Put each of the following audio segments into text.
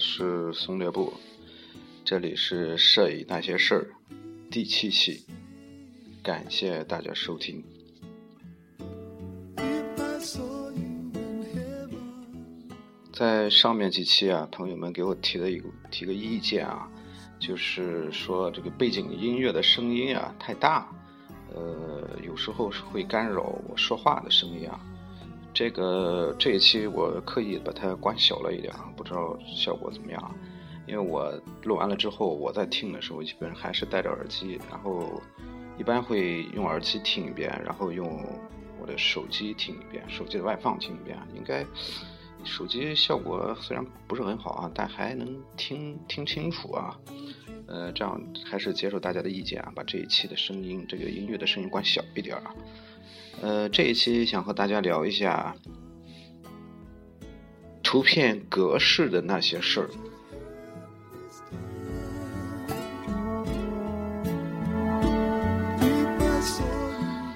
是松略布，这里是摄影那些事儿第七期，感谢大家收听。在上面几期啊，朋友们给我提了一个提个意见啊，就是说这个背景音乐的声音啊太大，呃，有时候是会干扰我说话的声音啊。这个这一期我刻意把它关小了一点啊，不知道效果怎么样。因为我录完了之后，我在听的时候基本还是戴着耳机，然后一般会用耳机听一遍，然后用我的手机听一遍，手机的外放听一遍，应该。手机效果虽然不是很好啊，但还能听听清楚啊。呃，这样还是接受大家的意见啊，把这一期的声音，这个音乐的声音关小一点啊。呃，这一期想和大家聊一下图片格式的那些事儿。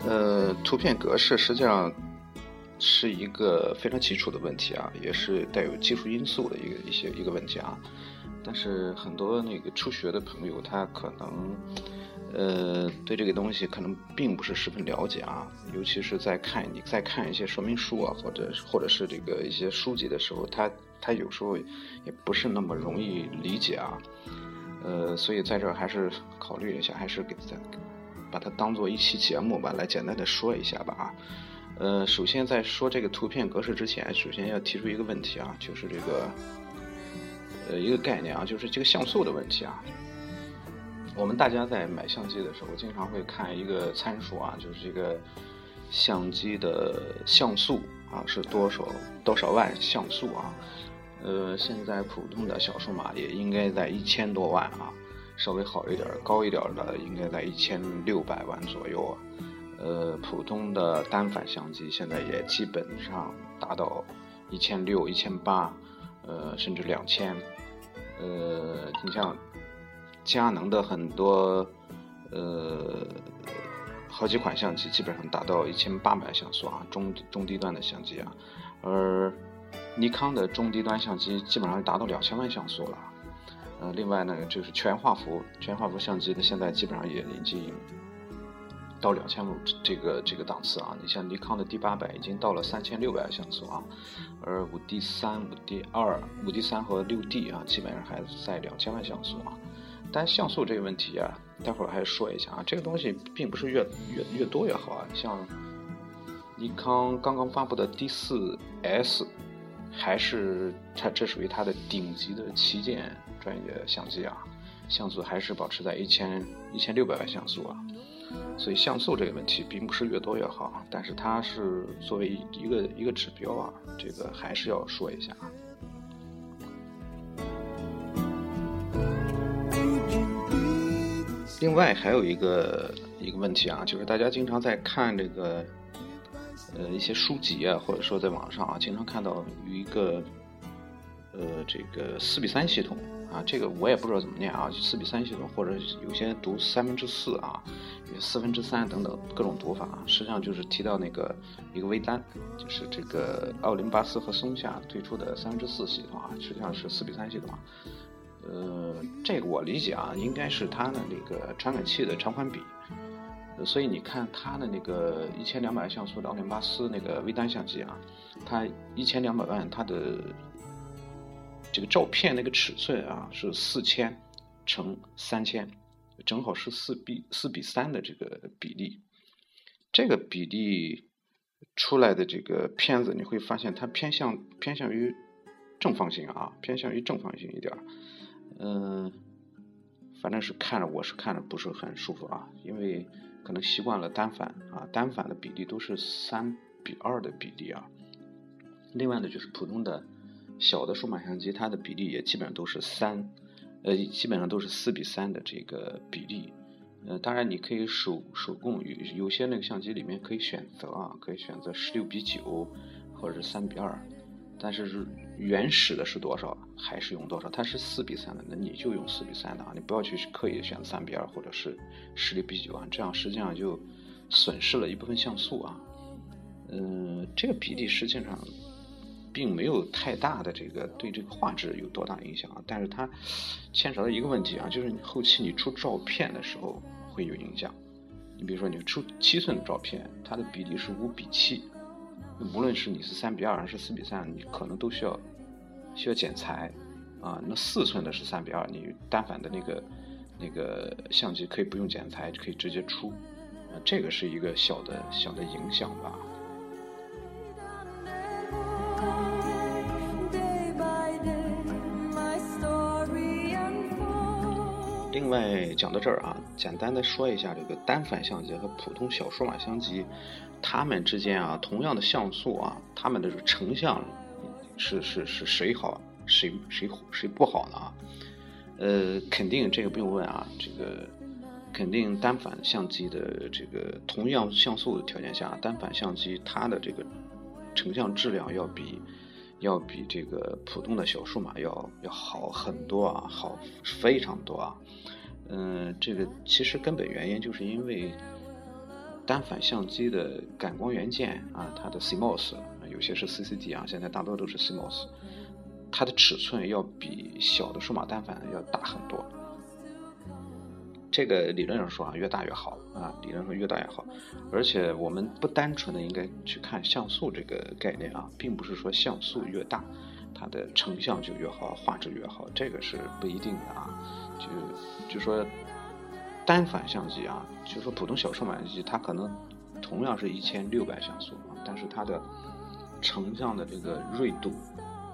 呃，图片格式实际上。是一个非常基础的问题啊，也是带有技术因素的一个一些一个问题啊。但是很多那个初学的朋友，他可能呃对这个东西可能并不是十分了解啊。尤其是在看你在看一些说明书啊，或者或者是这个一些书籍的时候，他他有时候也不是那么容易理解啊。呃，所以在这儿还是考虑一下，还是给咱把它当做一期节目吧，来简单的说一下吧啊。呃，首先在说这个图片格式之前，首先要提出一个问题啊，就是这个呃一个概念啊，就是这个像素的问题啊。我们大家在买相机的时候，经常会看一个参数啊，就是这个相机的像素啊是多少多少万像素啊。呃，现在普通的小数码也应该在一千多万啊，稍微好一点、高一点的应该在一千六百万左右啊。呃，普通的单反相机现在也基本上达到一千六、一千八，呃，甚至两千。呃，你像佳能的很多呃好几款相机，基本上达到一千八百像素啊，中中低端的相机啊。而尼康的中低端相机基本上达到两千万像素了。呃，另外呢，就是全画幅全画幅相机的现在基本上也已经。到两千五这个这个档次啊，你像尼康的 D 八百已经到了三千六百像素啊，而五 D 三、五 D 二、五 D 三和六 D 啊，基本上还在两千万像素啊。但像素这个问题啊，待会儿还说一下啊，这个东西并不是越越越多越好啊。像尼康刚刚发布的 D 四 S，还是它这属于它的顶级的旗舰专业相机啊，像素还是保持在一千一千六百万像素啊。所以像素这个问题并不是越多越好，但是它是作为一个一个指标啊，这个还是要说一下啊。另外还有一个一个问题啊，就是大家经常在看这个呃一些书籍啊，或者说在网上啊，经常看到有一个呃这个四比三系统。啊，这个我也不知道怎么念啊，四比三系统，或者有些读三分之四啊，四分之三等等各种读法啊，实际上就是提到那个一个微单，就是这个奥林巴斯和松下推出的三分之四系统啊，实际上是四比三系统啊。呃，这个我理解啊，应该是它的那个传感器的长宽比。所以你看它的那个一千两百万像素的奥林巴斯那个微单相机啊，它一千两百万它的。这个照片那个尺寸啊是四千乘三千，正好是四比四比三的这个比例。这个比例出来的这个片子，你会发现它偏向偏向于正方形啊，偏向于正方形一点。嗯，反正是看着我是看着不是很舒服啊，因为可能习惯了单反啊，单反的比例都是三比二的比例啊。另外呢，就是普通的。小的数码相机，它的比例也基本上都是三，呃，基本上都是四比三的这个比例。呃，当然你可以手手工有有些那个相机里面可以选择啊，可以选择十六比九或者是三比二，但是原始的是多少还是用多少，它是四比三的，那你就用四比三的啊，你不要去刻意选三比二或者是十六比九啊，这样实际上就损失了一部分像素啊。嗯，这个比例实际上。并没有太大的这个对这个画质有多大影响啊，但是它牵扯到一个问题啊，就是你后期你出照片的时候会有影响。你比如说你出七寸的照片，它的比例是五比七，无论是你是三比二还是四比三，你可能都需要需要剪裁啊。那四寸的是三比二，你单反的那个那个相机可以不用剪裁，就可以直接出，啊，这个是一个小的小的影响吧。另外讲到这儿啊，简单的说一下这个单反相机和普通小数码相机，它们之间啊，同样的像素啊，它们的成像是是是谁好，谁谁谁不好呢？呃，肯定这个不用问啊，这个肯定单反相机的这个同样像素条件下，单反相机它的这个成像质量要比。要比这个普通的小数码要要好很多啊，好非常多啊。嗯，这个其实根本原因就是因为单反相机的感光元件啊，它的 CMOS 有些是 CCD 啊，现在大多都是 CMOS，它的尺寸要比小的数码单反要大很多。这个理论上说啊，越大越好啊，理论上越大越好。而且我们不单纯的应该去看像素这个概念啊，并不是说像素越大，它的成像就越好，画质越好，这个是不一定的啊。就就说单反相机啊，就说普通小数码相机，它可能同样是一千六百像素啊，但是它的成像的这个锐度、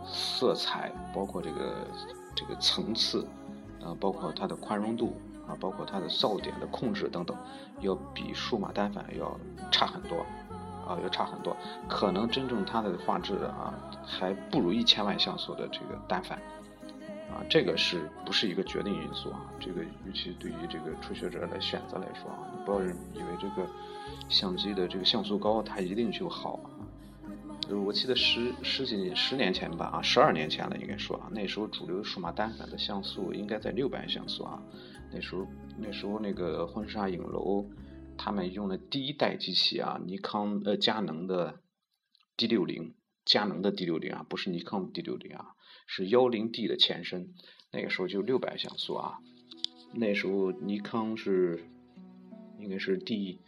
色彩，包括这个这个层次，啊，包括它的宽容度。啊，包括它的噪点的控制等等，要比数码单反要差很多，啊，要差很多。可能真正它的画质啊，还不如一千万像素的这个单反，啊，这个是不是一个决定因素啊？这个尤其对于这个初学者的选择来说啊，你不要以为这个相机的这个像素高，它一定就好啊。我记得十十几十年前吧，啊，十二年前了应该说啊，那时候主流数码单反的像素应该在六百万像素啊。那时候，那时候那个婚纱影楼，他们用的第一代机器啊，尼康呃佳能的 D 六零，佳能的 D 六零啊，不是尼康 D 六零啊，是幺零 D 的前身。那个时候就六百像素啊，那时候尼康是应该是 D，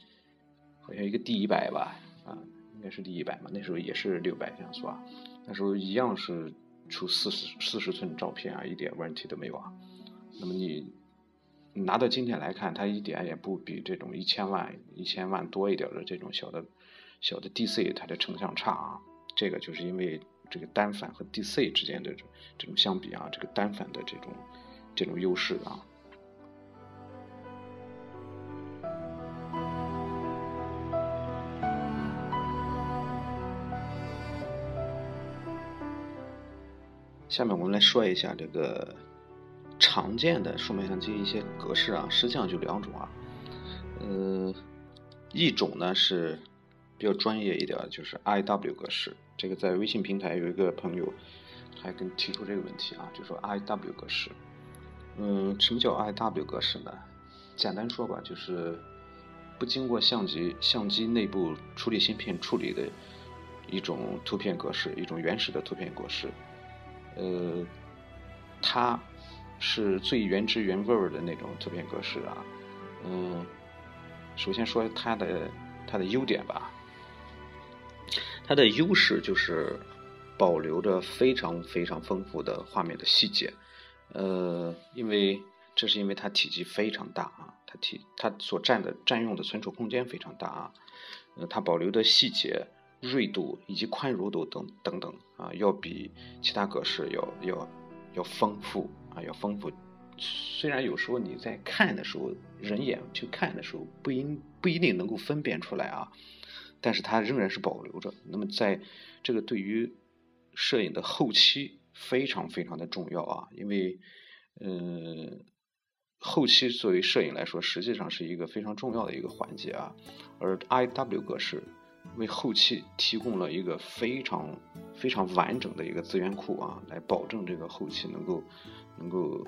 好像一个 D 一百吧，啊，应该是 D 一百嘛。那时候也是六百像素啊，那时候一样是出四十四十寸照片啊，一点问题都没有啊。那么你。拿到今天来看，它一点也不比这种一千万、一千万多一点的这种小的、小的 DC 它的成像差啊。这个就是因为这个单反和 DC 之间的这这种相比啊，这个单反的这种这种优势啊。下面我们来说一下这个。常见的数码相机一些格式啊，实际上就两种啊，呃，一种呢是比较专业一点，就是 IW 格式。这个在微信平台有一个朋友还跟提出这个问题啊，就说 IW 格式。嗯，什么叫 IW 格式呢？简单说吧，就是不经过相机相机内部处理芯片处理的一种图片格式，一种原始的图片格式。呃，它。是最原汁原味儿的那种图片格式啊，嗯，首先说它的它的优点吧，它的优势就是保留着非常非常丰富的画面的细节，呃，因为这是因为它体积非常大啊，它体它所占的占用的存储空间非常大啊，呃，它保留的细节锐度以及宽容度等等等啊，要比其他格式要要要丰富。啊，要丰富。虽然有时候你在看的时候，人眼去看的时候，不一不一定能够分辨出来啊，但是它仍然是保留着。那么在这个对于摄影的后期非常非常的重要啊，因为呃，后期作为摄影来说，实际上是一个非常重要的一个环节啊。而 IW 格式为后期提供了一个非常非常完整的一个资源库啊，来保证这个后期能够。能够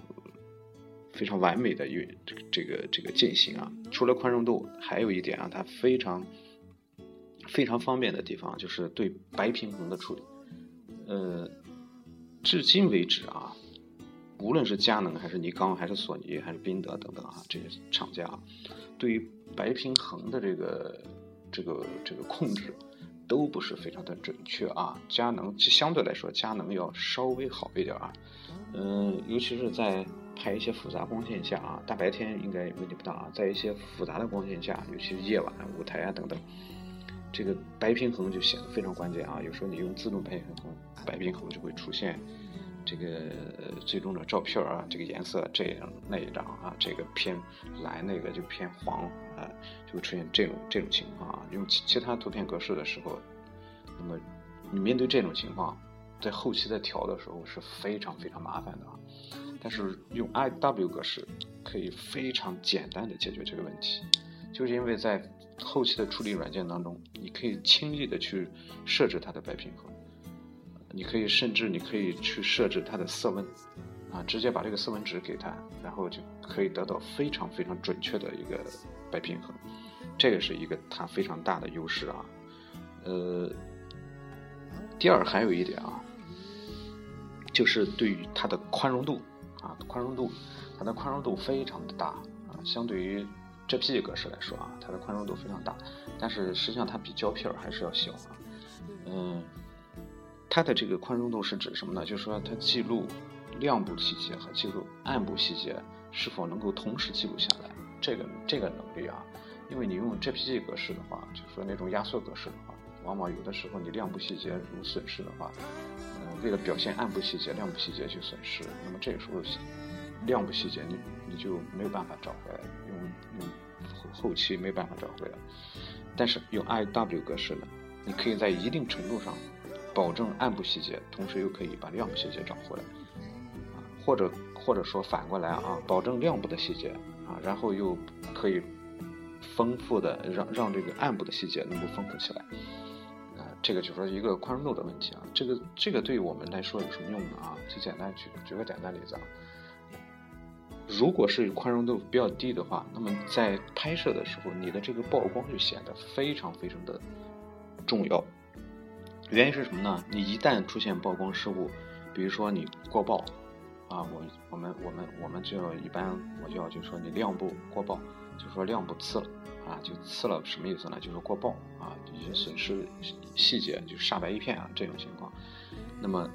非常完美的运这个这个这个进行啊，除了宽容度，还有一点啊，它非常非常方便的地方就是对白平衡的处理。呃，至今为止啊，无论是佳能还是尼康还是索尼还是宾得等等啊，这些厂家对于白平衡的这个这个这个控制都不是非常的准确啊。佳能相对来说，佳能要稍微好一点啊。嗯，尤其是在拍一些复杂光线下啊，大白天应该问题不大啊。在一些复杂的光线下，尤其是夜晚舞台啊等等，这个白平衡就显得非常关键啊。有时候你用自动白平衡，白平衡就会出现这个最终的照片啊，这个颜色这样那一张啊，这个偏蓝，那个就偏黄啊，就会出现这种这种情况啊。用其其他图片格式的时候，那么你面对这种情况。在后期在调的时候是非常非常麻烦的啊，但是用 IW 格式可以非常简单的解决这个问题，就是因为在后期的处理软件当中，你可以轻易的去设置它的白平衡，你可以甚至你可以去设置它的色温，啊，直接把这个色温值给它，然后就可以得到非常非常准确的一个白平衡，这个是一个它非常大的优势啊，呃，第二还有一点啊。就是对于它的宽容度啊，宽容度，它的宽容度非常的大啊，相对于 JPG 格式来说啊，它的宽容度非常大，但是实际上它比胶片还是要小啊。嗯，它的这个宽容度是指什么呢？就是说它记录亮部细节和记录暗部细节是否能够同时记录下来，这个这个能力啊，因为你用 JPG 格式的话，就是说那种压缩格式的话，往往有的时候你亮部细节有损失的话。为了表现暗部细节，亮部细节去损失，那么这个时候亮部细节你你就没有办法找回来，用用后后期没办法找回来。但是用 IW 格式的，你可以在一定程度上保证暗部细节，同时又可以把亮部细节找回来，啊，或者或者说反过来啊，保证亮部的细节啊，然后又可以丰富的让让这个暗部的细节能够丰富起来。啊这个就说一个宽容度的问题啊，这个这个对于我们来说有什么用呢啊？最简单举举个简单例子啊，如果是宽容度比较低的话，那么在拍摄的时候，你的这个曝光就显得非常非常的重要。原因是什么呢？你一旦出现曝光失误，比如说你过曝啊，我我们我们我们就要一般我就要就说你亮部过曝，就说亮部刺了。啊，就刺了，什么意思呢？就是过曝啊，一些损失细节，就煞白一片啊，这种情况。那么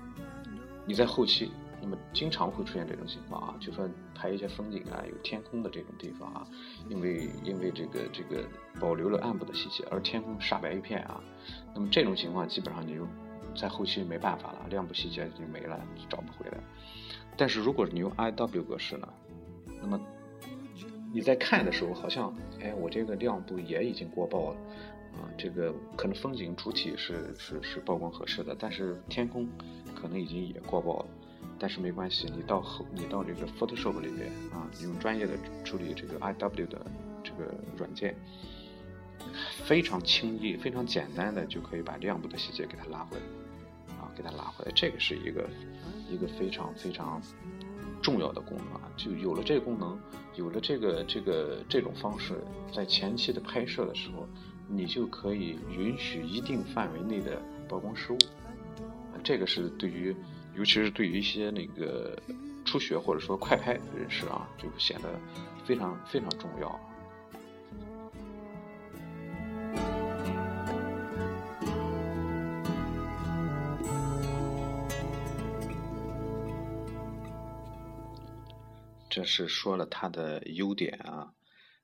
你在后期，那么经常会出现这种情况啊，就说拍一些风景啊，有天空的这种地方啊，因为因为这个这个保留了暗部的细节，而天空煞白一片啊，那么这种情况基本上你就在后期没办法了，亮部细节就没了，找不回来。但是如果你用 IW 格式呢，那么你在看的时候，好像，哎，我这个亮部也已经过曝了，啊，这个可能风景主体是是是曝光合适的，但是天空可能已经也过曝了，但是没关系，你到后你到这个 Photoshop 里边啊，用专业的处理这个 IW 的这个软件，非常轻易、非常简单的就可以把亮部的细节给它拉回来，啊，给它拉回来，这个是一个一个非常非常。重要的功能啊，就有了这个功能，有了这个这个这种方式，在前期的拍摄的时候，你就可以允许一定范围内的曝光失误，这个是对于，尤其是对于一些那个初学或者说快拍人士啊，就显得非常非常重要。这是说了它的优点啊，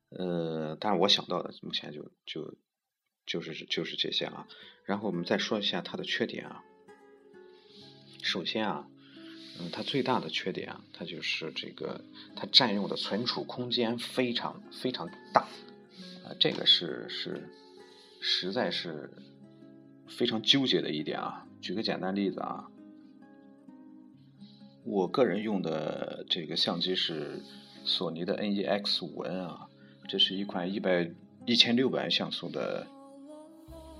呃，但是我想到的目前就就就是就是这些啊。然后我们再说一下它的缺点啊。首先啊，嗯，它最大的缺点啊，它就是这个它占用的存储空间非常非常大啊，这个是是实在是非常纠结的一点啊。举个简单例子啊。我个人用的这个相机是索尼的 NEX 五 N 啊，这是一款一百一千六百万像素的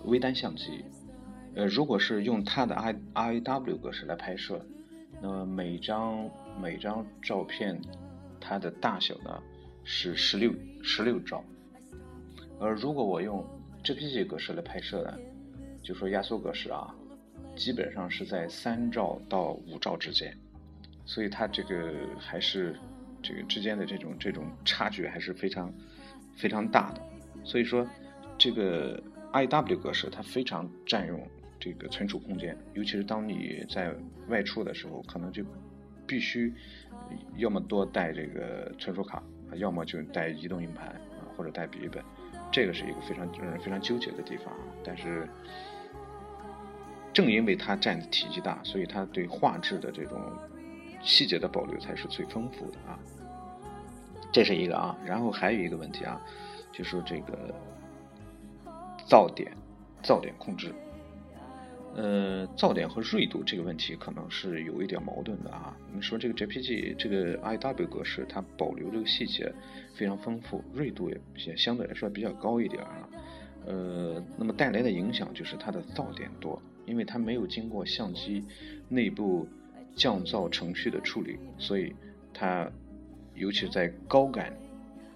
微单相机。呃，如果是用它的 I RAW 格式来拍摄，那么每张每张照片它的大小呢是十六十六兆。而如果我用 JPG 格式来拍摄呢，就说压缩格式啊，基本上是在三兆到五兆之间，所以它这个还是这个之间的这种这种差距还是非常非常大的。所以说，这个 IW 格式它非常占用这个存储空间，尤其是当你在外出的时候，可能就必须要么多带这个存储卡，要么就带移动硬盘啊，或者带笔记本。这个是一个非常让人非常纠结的地方，但是。正因为它占的体积大，所以它对画质的这种细节的保留才是最丰富的啊。这是一个啊，然后还有一个问题啊，就是这个噪点、噪点控制。呃，噪点和锐度这个问题可能是有一点矛盾的啊。我们说这个 JPG 这个 IW 格式，它保留这个细节非常丰富，锐度也也相对来说比较高一点啊。呃，那么带来的影响就是它的噪点多。因为它没有经过相机内部降噪程序的处理，所以它尤其在高感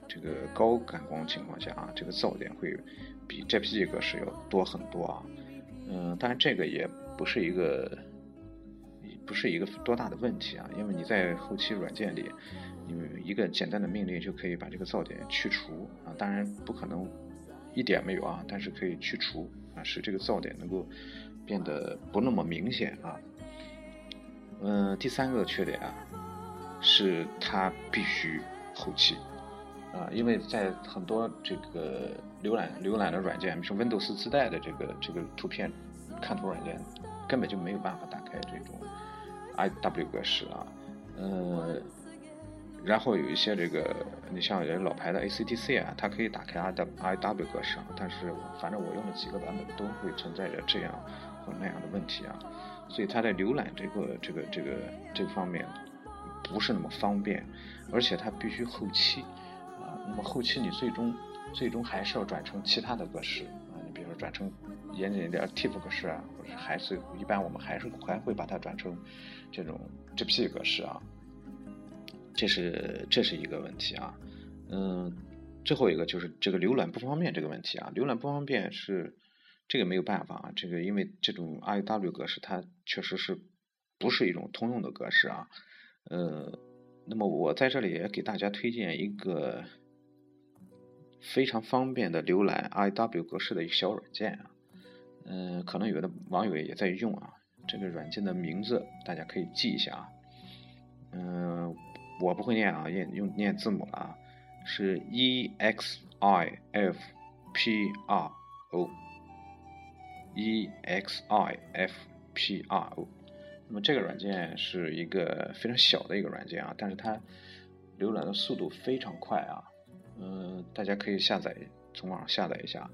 这个高感光情况下啊，这个噪点会比 JPG 格式要多很多啊。嗯，当然这个也不是一个不是一个多大的问题啊，因为你在后期软件里，你一个简单的命令就可以把这个噪点去除啊。当然不可能一点没有啊，但是可以去除啊，使这个噪点能够。变得不那么明显啊，嗯，第三个缺点啊，是它必须后期啊，因为在很多这个浏览浏览的软件，比如说 Windows 自带的这个这个图片看图软件，根本就没有办法打开这种 IW 格式啊，呃，然后有一些这个你像有些老牌的 ACDC 啊，它可以打开 IW 格式啊，但是反正我用了几个版本都会存在着这样或。那样的问题啊，所以它在浏览这个这个这个这方面不是那么方便，而且它必须后期啊。那么后期你最终最终还是要转成其他的格式啊，你比如说转成严谨一点 TIFF 格式啊，或者还是一般我们还是还会把它转成这种 JPG 格式啊。这是这是一个问题啊。嗯，最后一个就是这个浏览不方便这个问题啊，浏览不方便是。这个没有办法啊，这个因为这种 IW 格式它确实是不是一种通用的格式啊，呃，那么我在这里也给大家推荐一个非常方便的浏览 IW 格式的一个小软件啊，嗯，可能有的网友也在用啊，这个软件的名字大家可以记一下啊，嗯，我不会念啊，念用念字母啊，是 E X I F P R O。E X I F P R O，那么这个软件是一个非常小的一个软件啊，但是它浏览的速度非常快啊，嗯，大家可以下载，从网上下载一下，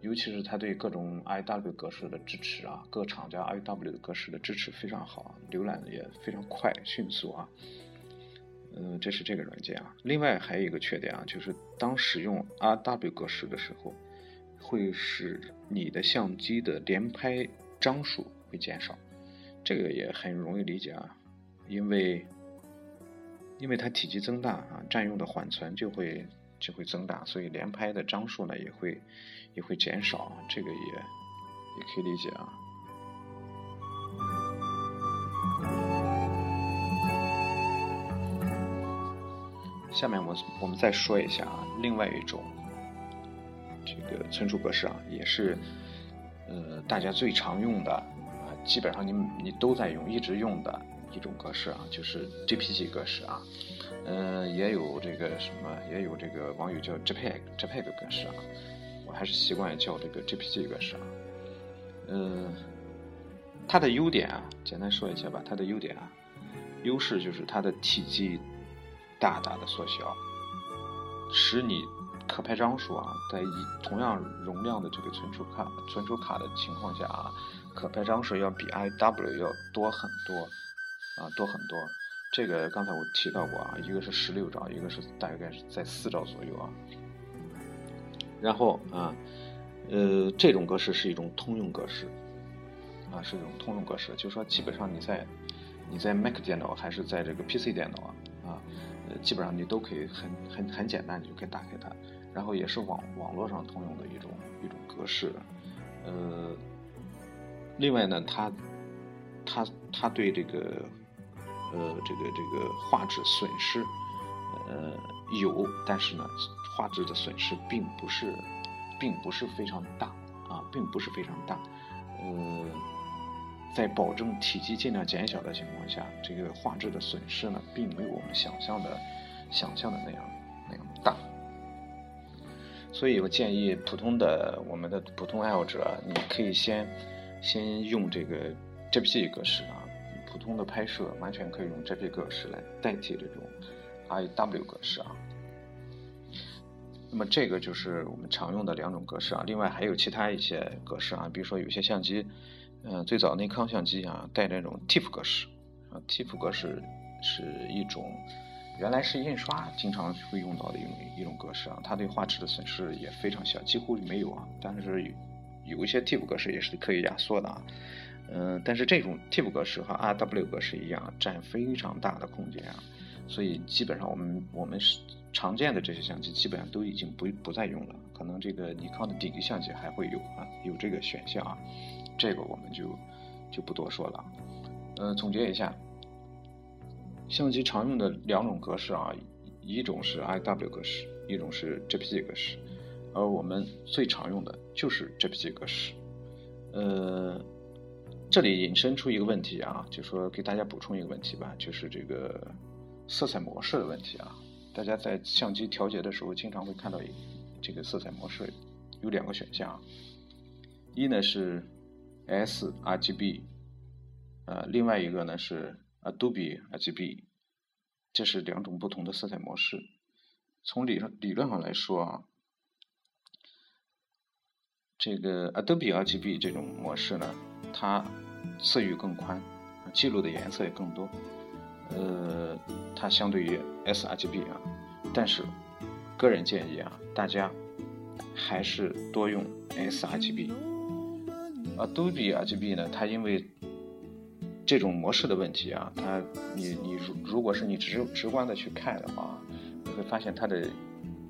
尤其是它对各种 I W 格式的支持啊，各厂家 I W 格式的支持非常好，浏览的也非常快迅速啊，嗯，这是这个软件啊。另外还有一个缺点啊，就是当使用 R W 格式的时候。会使你的相机的连拍张数会减少，这个也很容易理解啊，因为因为它体积增大啊，占用的缓存就会就会增大，所以连拍的张数呢也会也会减少，这个也也可以理解啊。下面我我们再说一下啊，另外一种。这个存储格式啊，也是呃大家最常用的啊，基本上你你都在用，一直用的一种格式啊，就是 JPG 格式啊，嗯，也有这个什么，也有这个网友叫 JPEG JPEG 格式啊，我还是习惯叫这个 JPG 格式啊，嗯，它的优点啊，简单说一下吧，它的优点啊，优势就是它的体积大大的缩小，使你。可拍张数啊，在以同样容量的这个存储卡、存储卡的情况下啊，可拍张数要比 IW 要多很多。啊，多很多。这个刚才我提到过啊，一个是十六兆，一个是大概是在四兆左右啊。然后啊，呃，这种格式是一种通用格式啊，是一种通用格式，就是说基本上你在你在 Mac 电脑还是在这个 PC 电脑啊啊，呃，基本上你都可以很很很简单，你就可以打开它。然后也是网网络上通用的一种一种格式，呃，另外呢，它它它对这个呃这个这个画质损失呃有，但是呢，画质的损失并不是并不是非常大啊，并不是非常大。呃，在保证体积尽量减小的情况下，这个画质的损失呢，并没有我们想象的想象的那样那样大。所以我建议普通的我们的普通爱好者，你可以先先用这个 JPG 格式啊，普通的拍摄完全可以用 JPG 格式来代替这种 IW 格式啊。那么这个就是我们常用的两种格式啊，另外还有其他一些格式啊，比如说有些相机，嗯，最早内康相机啊带那种 TIFF 格式啊，TIFF 格式是一种原来是印刷经常会用到的一种一种格式啊，它对画质的损失也非常小，几乎没有啊。但是有有一些 TIFF 格式也是可以压缩的啊，嗯，但是这种 TIFF 格式和 RW 格式一样，占非常大的空间啊，所以基本上我们我们是。常见的这些相机基本上都已经不不再用了，可能这个尼康的顶级相机还会有啊，有这个选项啊，这个我们就就不多说了。呃，总结一下，相机常用的两种格式啊，一种是 IW 格式，一种是 JPG 格式，而我们最常用的就是 JPG 格式。呃，这里引申出一个问题啊，就说给大家补充一个问题吧，就是这个色彩模式的问题啊。大家在相机调节的时候，经常会看到这个色彩模式有两个选项，一呢是 sRGB，呃，另外一个呢是 Adobe RGB，这是两种不同的色彩模式。从理论理论上来说啊，这个 Adobe RGB 这种模式呢，它色域更宽，记录的颜色也更多。呃，它相对于 sRGB 啊，但是个人建议啊，大家还是多用 sRGB。Adobe RGB 呢，它因为这种模式的问题啊，它你你如如果是你直直观的去看的话，你会发现它的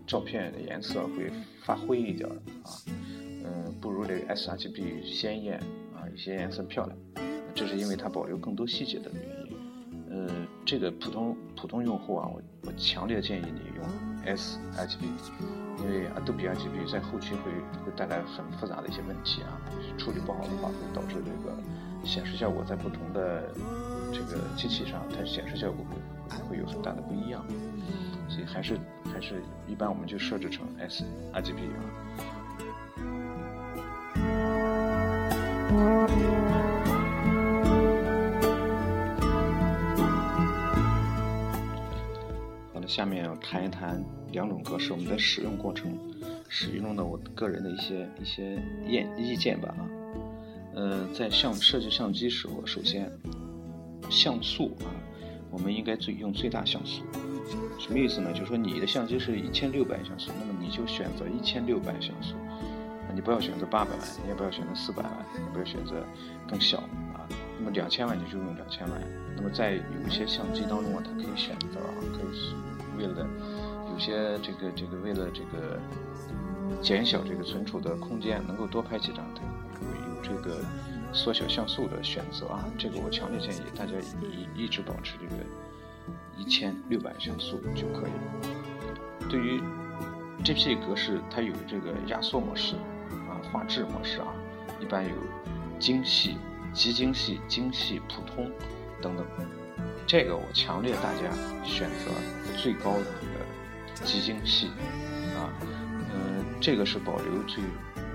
照片的颜色会发灰一点啊，嗯，不如这个 sRGB 鲜艳，一些颜色漂亮，这是因为它保留更多细节的原因。呃这个普通普通用户啊，我我强烈建议你用 sRGB，因为 Adobe RGB 在后期会会带来很复杂的一些问题啊，处理不好的话会导致这个显示效果在不同的这个机器上，它显示效果会会有很大的不一样，所以还是还是一般我们就设置成 sRGB 啊。下面要谈一谈两种格式，我们的使用过程、使用的我个人的一些一些意意见吧啊。呃，在相设计相机时候，首先像素啊，我们应该最用最大像素。什么意思呢？就是说你的相机是一千六百像素，那么你就选择一千六百像素，你不要选择八百万，你也不要选择四百万，也不要选择更小啊。那么两千万你就用两千万。那么在有一些相机当中啊，它可以选择啊，可以。为了有些这个这个为了这个减小这个存储的空间，能够多拍几张，它有有这个缩小像素的选择啊。这个我强烈建议大家一一直保持这个一千六百像素就可以了。对于 JPG 格式，它有这个压缩模式，画质模式啊，一般有精细、极精细、精细、普通等等。这个我强烈大家选择最高的极精细啊，嗯，这个是保留最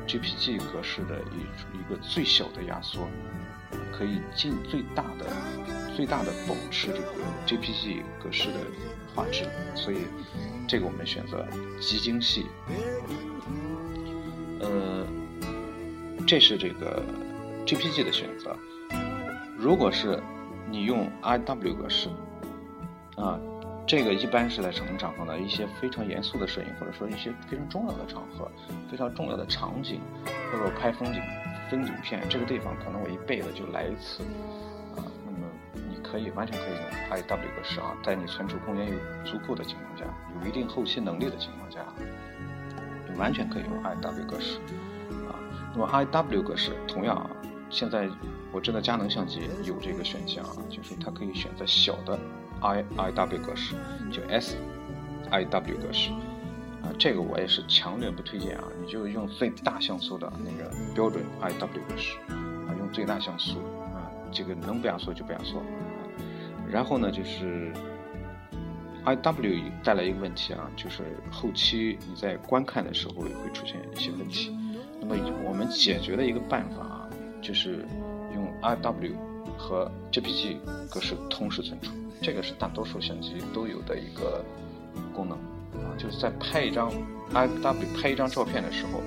JPG 格式的一一个最小的压缩，可以尽最大的最大的保持这个 JPG 格式的画质，所以这个我们选择极精细。呃，这是这个 JPG 的选择，如果是。你用 IW 格式，啊，这个一般是在什么场合呢？一些非常严肃的摄影，或者说一些非常重要的场合，非常重要的场景，或者拍风景、风景片，这个地方可能我一辈子就来一次，啊，那么你可以完全可以用 IW 格式啊，在你存储空间有足够的情况下，有一定后期能力的情况下，完全可以用 IW 格式，那么 IW 格式同样啊。现在我知道佳能相机有这个选项啊，就是它可以选择小的 I I W 格式，就 S I W 格式啊，这个我也是强烈不推荐啊，你就用最大像素的那个标准 I W 格式啊，用最大像素啊，这个能不压缩就不压缩。然后呢，就是 I W 带来一个问题啊，就是后期你在观看的时候也会出现一些问题。那么我们解决的一个办法啊，就是用 I W 和 J P G 格式同时存储，这个是大多数相机都有的一个功能啊，就是在拍一张 I W 拍一张照片的时候，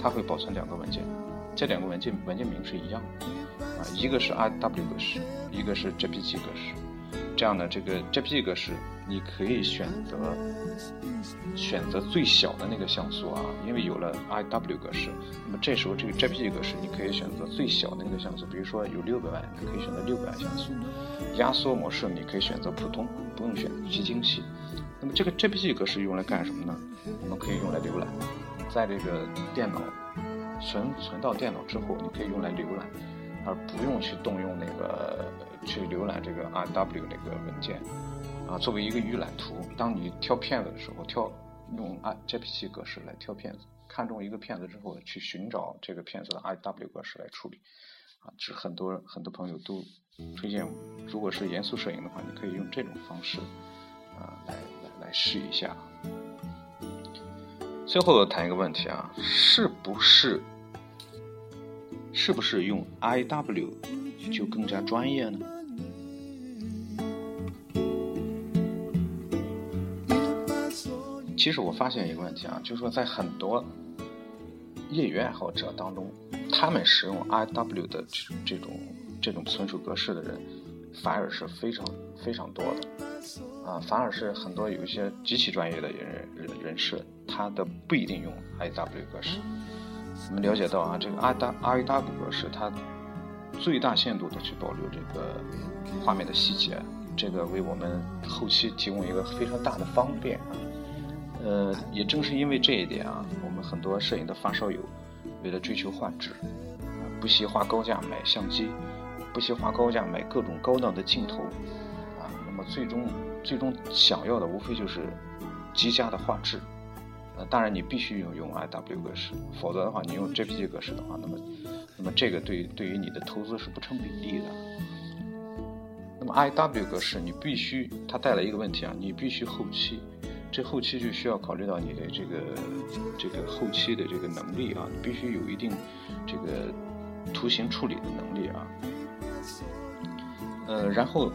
它会保存两个文件，这两个文件文件名是一样的啊，一个是 I W 格式，一个是 J P G 格式。这样呢这个 JPG 格式，你可以选择选择最小的那个像素啊，因为有了 IW 格式，那么这时候这个 JPG 格式你可以选择最小的那个像素，比如说有六百万，你可以选择六百万像素。压缩模式你可以选择普通，不用选极精细。那么这个 JPG 格式用来干什么呢？我们可以用来浏览，在这个电脑存存到电脑之后，你可以用来浏览，而不用去动用那个。去浏览这个 R W 那个文件，啊，作为一个预览图，当你挑片子的时候，挑用 I J P G 格式来挑片子，看中一个片子之后，去寻找这个片子的 I W 格式来处理，啊，这很多很多朋友都推荐，如果是严肃摄影的话，你可以用这种方式，啊，来来来试一下。最后谈一个问题啊，是不是是不是用 I W？就更加专业呢。其实我发现一个问题啊，就是说在很多业余爱好者当中，他们使用 I W 的这种这种存储格式的人，反而是非常非常多的啊，反而是很多有一些极其专业的人人人士，他的不一定用 I W 格式。我们了解到啊，这个 I W I W 格式它。最大限度的去保留这个画面的细节，这个为我们后期提供一个非常大的方便啊。呃，也正是因为这一点啊，我们很多摄影的发烧友，为了追求画质，不惜花高价买相机，不惜花高价买各种高档的镜头，啊，那么最终最终想要的无非就是极佳的画质。呃，当然你必须用用 I W 格式，否则的话，你用 J P G 格式的话，那么。那么这个对对于你的投资是不成比例的。那么 I W 格式你必须，它带来一个问题啊，你必须后期，这后期就需要考虑到你的这个这个后期的这个能力啊，你必须有一定这个图形处理的能力啊。呃，然后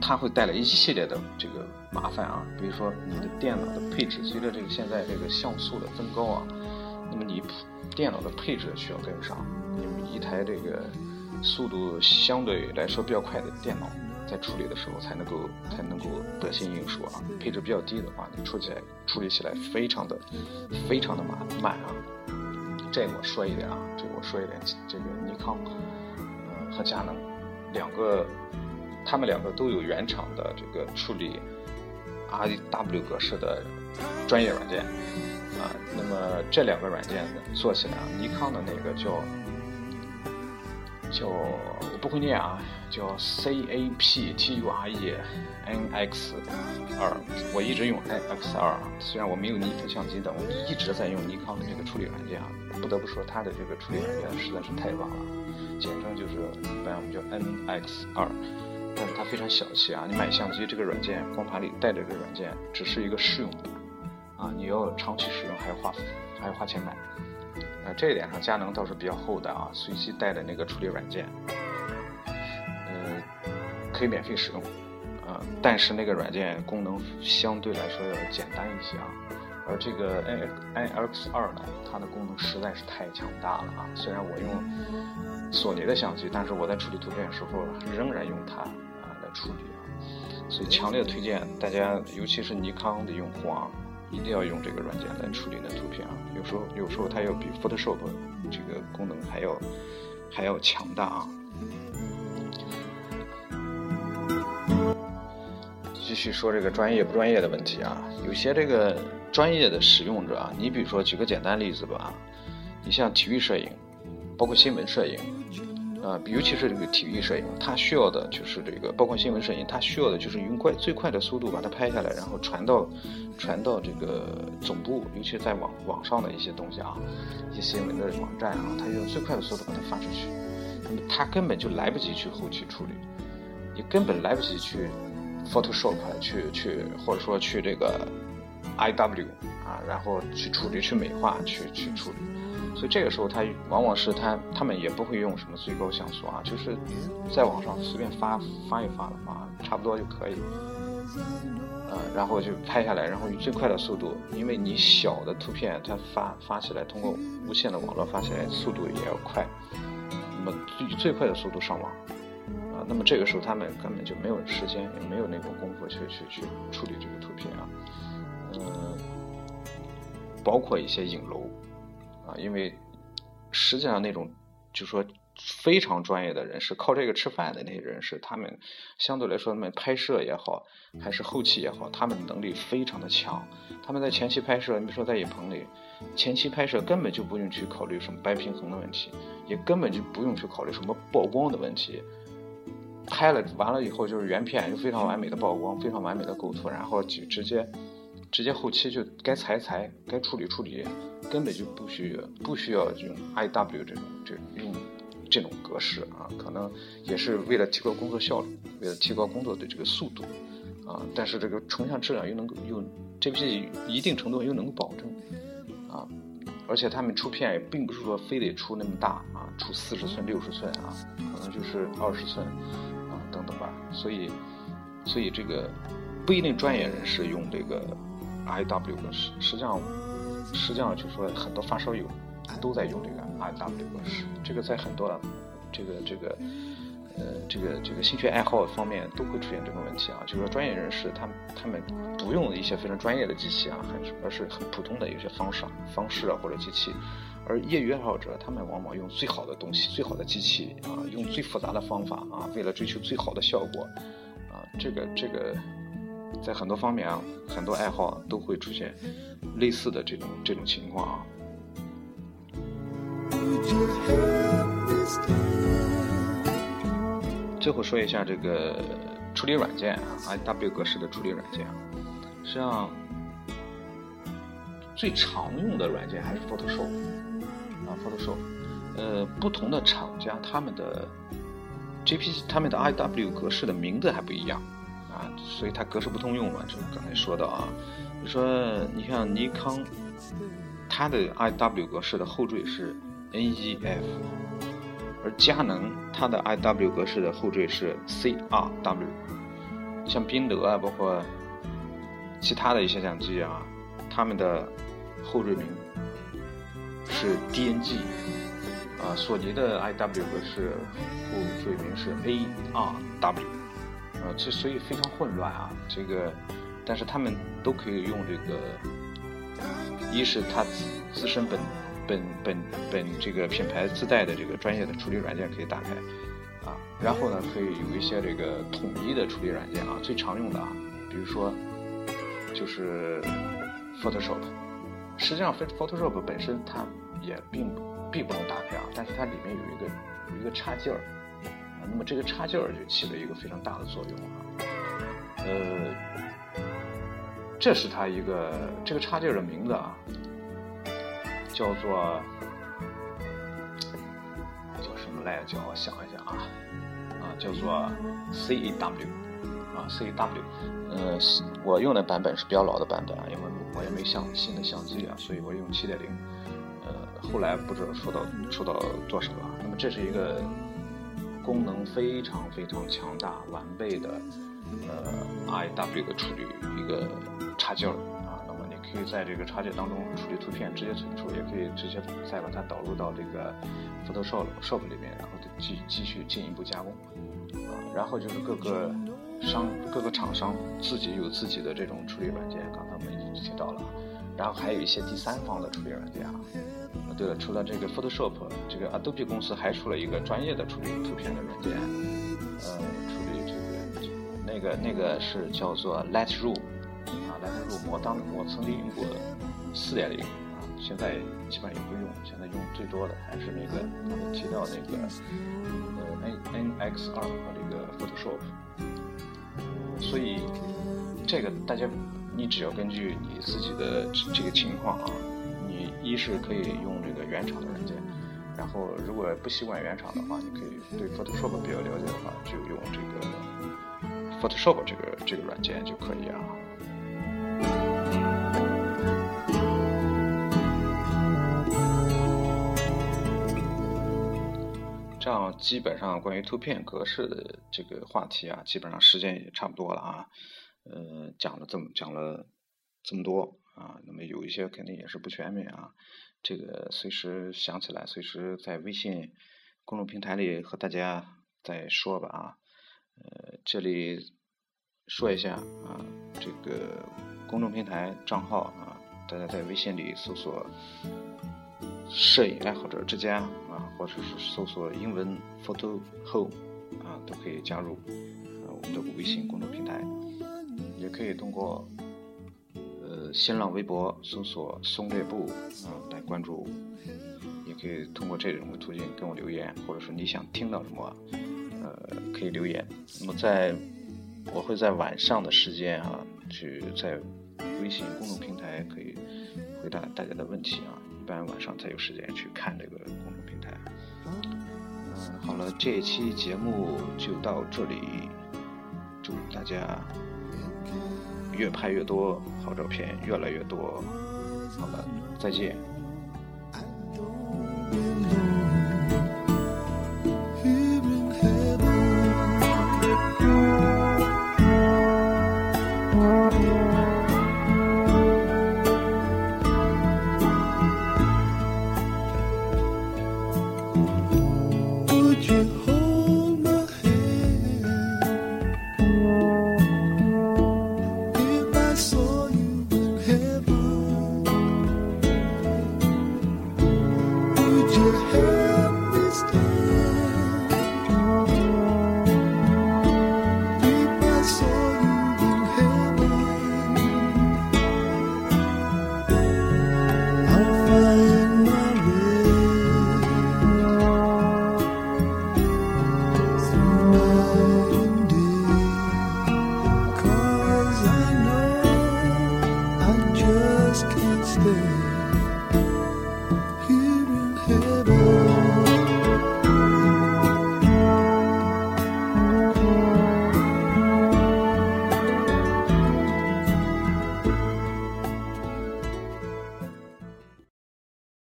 它会带来一系列的这个麻烦啊，比如说你的电脑的配置，随着这个现在这个像素的增高啊，那么你。电脑的配置需要跟上，你一台这个速度相对来说比较快的电脑，在处理的时候才能够才能够得心应手啊。配置比较低的话，你处理起来处理起来非常的非常的慢慢啊。这个我说一点啊，这个我说一点，这个尼康呃和佳能两个，他们两个都有原厂的这个处理 RW 格式的专业软件。啊，那么这两个软件做起来啊，尼康的那个叫叫我不会念啊，叫 C A P T U R E N X 二，我一直用 N X 二，虽然我没有尼康相机的，我一直在用尼康的这个处理软件啊，不得不说它的这个处理软件实在是太棒了，简称就是一般我们叫 N X 二，但是它非常小气啊，你买相机这个软件光盘里带着这个软件只是一个试用的。啊，你要长期使用还要花，还要花钱买。啊，这一点上佳能倒是比较厚道啊，随机带的那个处理软件，呃，可以免费使用。啊，但是那个软件功能相对来说要简单一些啊。而这个 N N X 二呢，它的功能实在是太强大了啊。虽然我用索尼的相机，但是我在处理图片的时候仍然用它啊来处理啊。所以强烈推荐大家，尤其是尼康的用户啊。一定要用这个软件来处理你的图片啊！有时候，有时候它要比 Photoshop 这个功能还要还要强大啊！继续说这个专业不专业的问题啊，有些这个专业的使用者啊，你比如说举个简单例子吧，你像体育摄影，包括新闻摄影，啊，尤其是这个体育摄影，它需要的就是这个，包括新闻摄影，它需要的就是用快最快的速度把它拍下来，然后传到传到这个总部，尤其在网网上的一些东西啊，一些新闻的网站啊，它用最快的速度把它发出去，那么它根本就来不及去后期处理，你根本来不及去 Photoshop 去去或者说去这个 IW 啊，然后去处理去美化去去处理。所以这个时候，他往往是他他们也不会用什么最高像素啊，就是在网上随便发发一发的话，差不多就可以。呃，然后就拍下来，然后以最快的速度，因为你小的图片它发发起来，通过无线的网络发起来速度也要快，那么以最快的速度上网啊，那么这个时候他们根本就没有时间，也没有那种功夫去去去处理这个图片啊，呃，包括一些影楼。啊，因为实际上那种就说非常专业的人士，靠这个吃饭的那些人士，他们相对来说，他们拍摄也好，还是后期也好，他们能力非常的强。他们在前期拍摄，你比如说在影棚里，前期拍摄根本就不用去考虑什么白平衡的问题，也根本就不用去考虑什么曝光的问题。拍了完了以后就是原片，就非常完美的曝光，非常完美的构图，然后就直接。直接后期就该裁裁，该处理处理，根本就不需要不需要用 I W 这种这用这种格式啊，可能也是为了提高工作效率，为了提高工作的这个速度啊，但是这个成像质量又能够又这批一定程度又能保证啊，而且他们出片也并不是说非得出那么大啊，出四十寸六十寸啊，可能就是二十寸啊等等吧，所以所以这个不一定专业人士用这个。I W 格式，实际上，实际上就是说，很多发烧友都在用这个 I W 格式。这个在很多的这个这个呃这个这个兴趣爱好方面都会出现这种问题啊。就是说，专业人士他们他们不用一些非常专业的机器啊，很而是很普通的有些方式方式啊或者机器。而业余爱好者他们往往用最好的东西、最好的机器啊，用最复杂的方法啊，为了追求最好的效果啊，这个这个。在很多方面啊，很多爱好都会出现类似的这种这种情况啊。最后说一下这个处理软件啊，IW 格式的处理软件，实际上最常用的软件还是 Photoshop 啊，Photoshop。呃，不同的厂家他们的 JPG 他们的 IW 格式的名字还不一样。啊，所以它格式不通用嘛，就刚才说的啊。你说，你像尼康，它的 I W 格式的后缀是 N E F，而佳能它的 I W 格式的后缀是 C R W。像宾得啊，包括其他的一些相机啊，他们的后缀名是 D N G。啊，索尼的 I W 格式后缀名是 A 呃，这所以非常混乱啊。这个，但是他们都可以用这个，一是它自自身本本本本这个品牌自带的这个专业的处理软件可以打开啊，然后呢，可以有一些这个统一的处理软件啊，最常用的啊，比如说就是 Photoshop。实际上，Photoshop 本身它也并并不能打开啊，但是它里面有一个有一个插件儿。那么这个插件儿就起了一个非常大的作用啊，呃，这是它一个这个插件的名字啊，叫做叫什么来着？叫我想一想啊，啊，叫做 C A W 啊，C A W，呃，我用的版本是比较老的版本啊，因为我也没相新的相机啊，所以我用七点零，呃，后来不知道说到说到多少了。那么这是一个。功能非常非常强大、完备的呃 I W 的处理一个插件儿啊，那么你可以在这个插件当中处理图片，直接存储，也可以直接再把它导入到这个 Photoshop Shop 里面，然后继继续进一步加工啊。然后就是各个商各个厂商自己有自己的这种处理软件，刚才我们已经提到了，然后还有一些第三方的处理软件啊。对了，除了这个 Photoshop，这个 Adobe 公司还出了一个专业的处理图片的软件，呃，处理这个那个那个是叫做 Lightroom，啊，Lightroom，我当我曾经用过四点零啊，现在基本上也不用，现在用最多的还是那个刚才提到那个呃 N N X 二和这个 Photoshop。所以这个大家，你只要根据你自己的这个情况啊，你一是可以用这个原厂的软件，然后如果不习惯原厂的话，你可以对 Photoshop 比较了解的话，就用这个 Photoshop 这个这个软件就可以啊。这样基本上关于图片格式的这个话题啊，基本上时间也差不多了啊。呃，讲了这么讲了这么多啊，那么有一些肯定也是不全面啊。这个随时想起来，随时在微信公众平台里和大家再说吧啊。呃，这里说一下啊，这个公众平台账号啊，大家在微信里搜索。摄影爱好者之家啊，或者是搜索英文 Photo Home 啊，都可以加入啊我们的微信公众平台，也可以通过呃新浪微博搜索松略部啊来关注，也可以通过这种途径跟我留言，或者说你想听到什么，呃可以留言。那么在我会在晚上的时间啊，去在微信公众平台可以回答大家的问题啊。一般晚上才有时间去看这个公众平台。嗯，好了，这一期节目就到这里，祝大家越拍越多好照片，越来越多。好了，再见。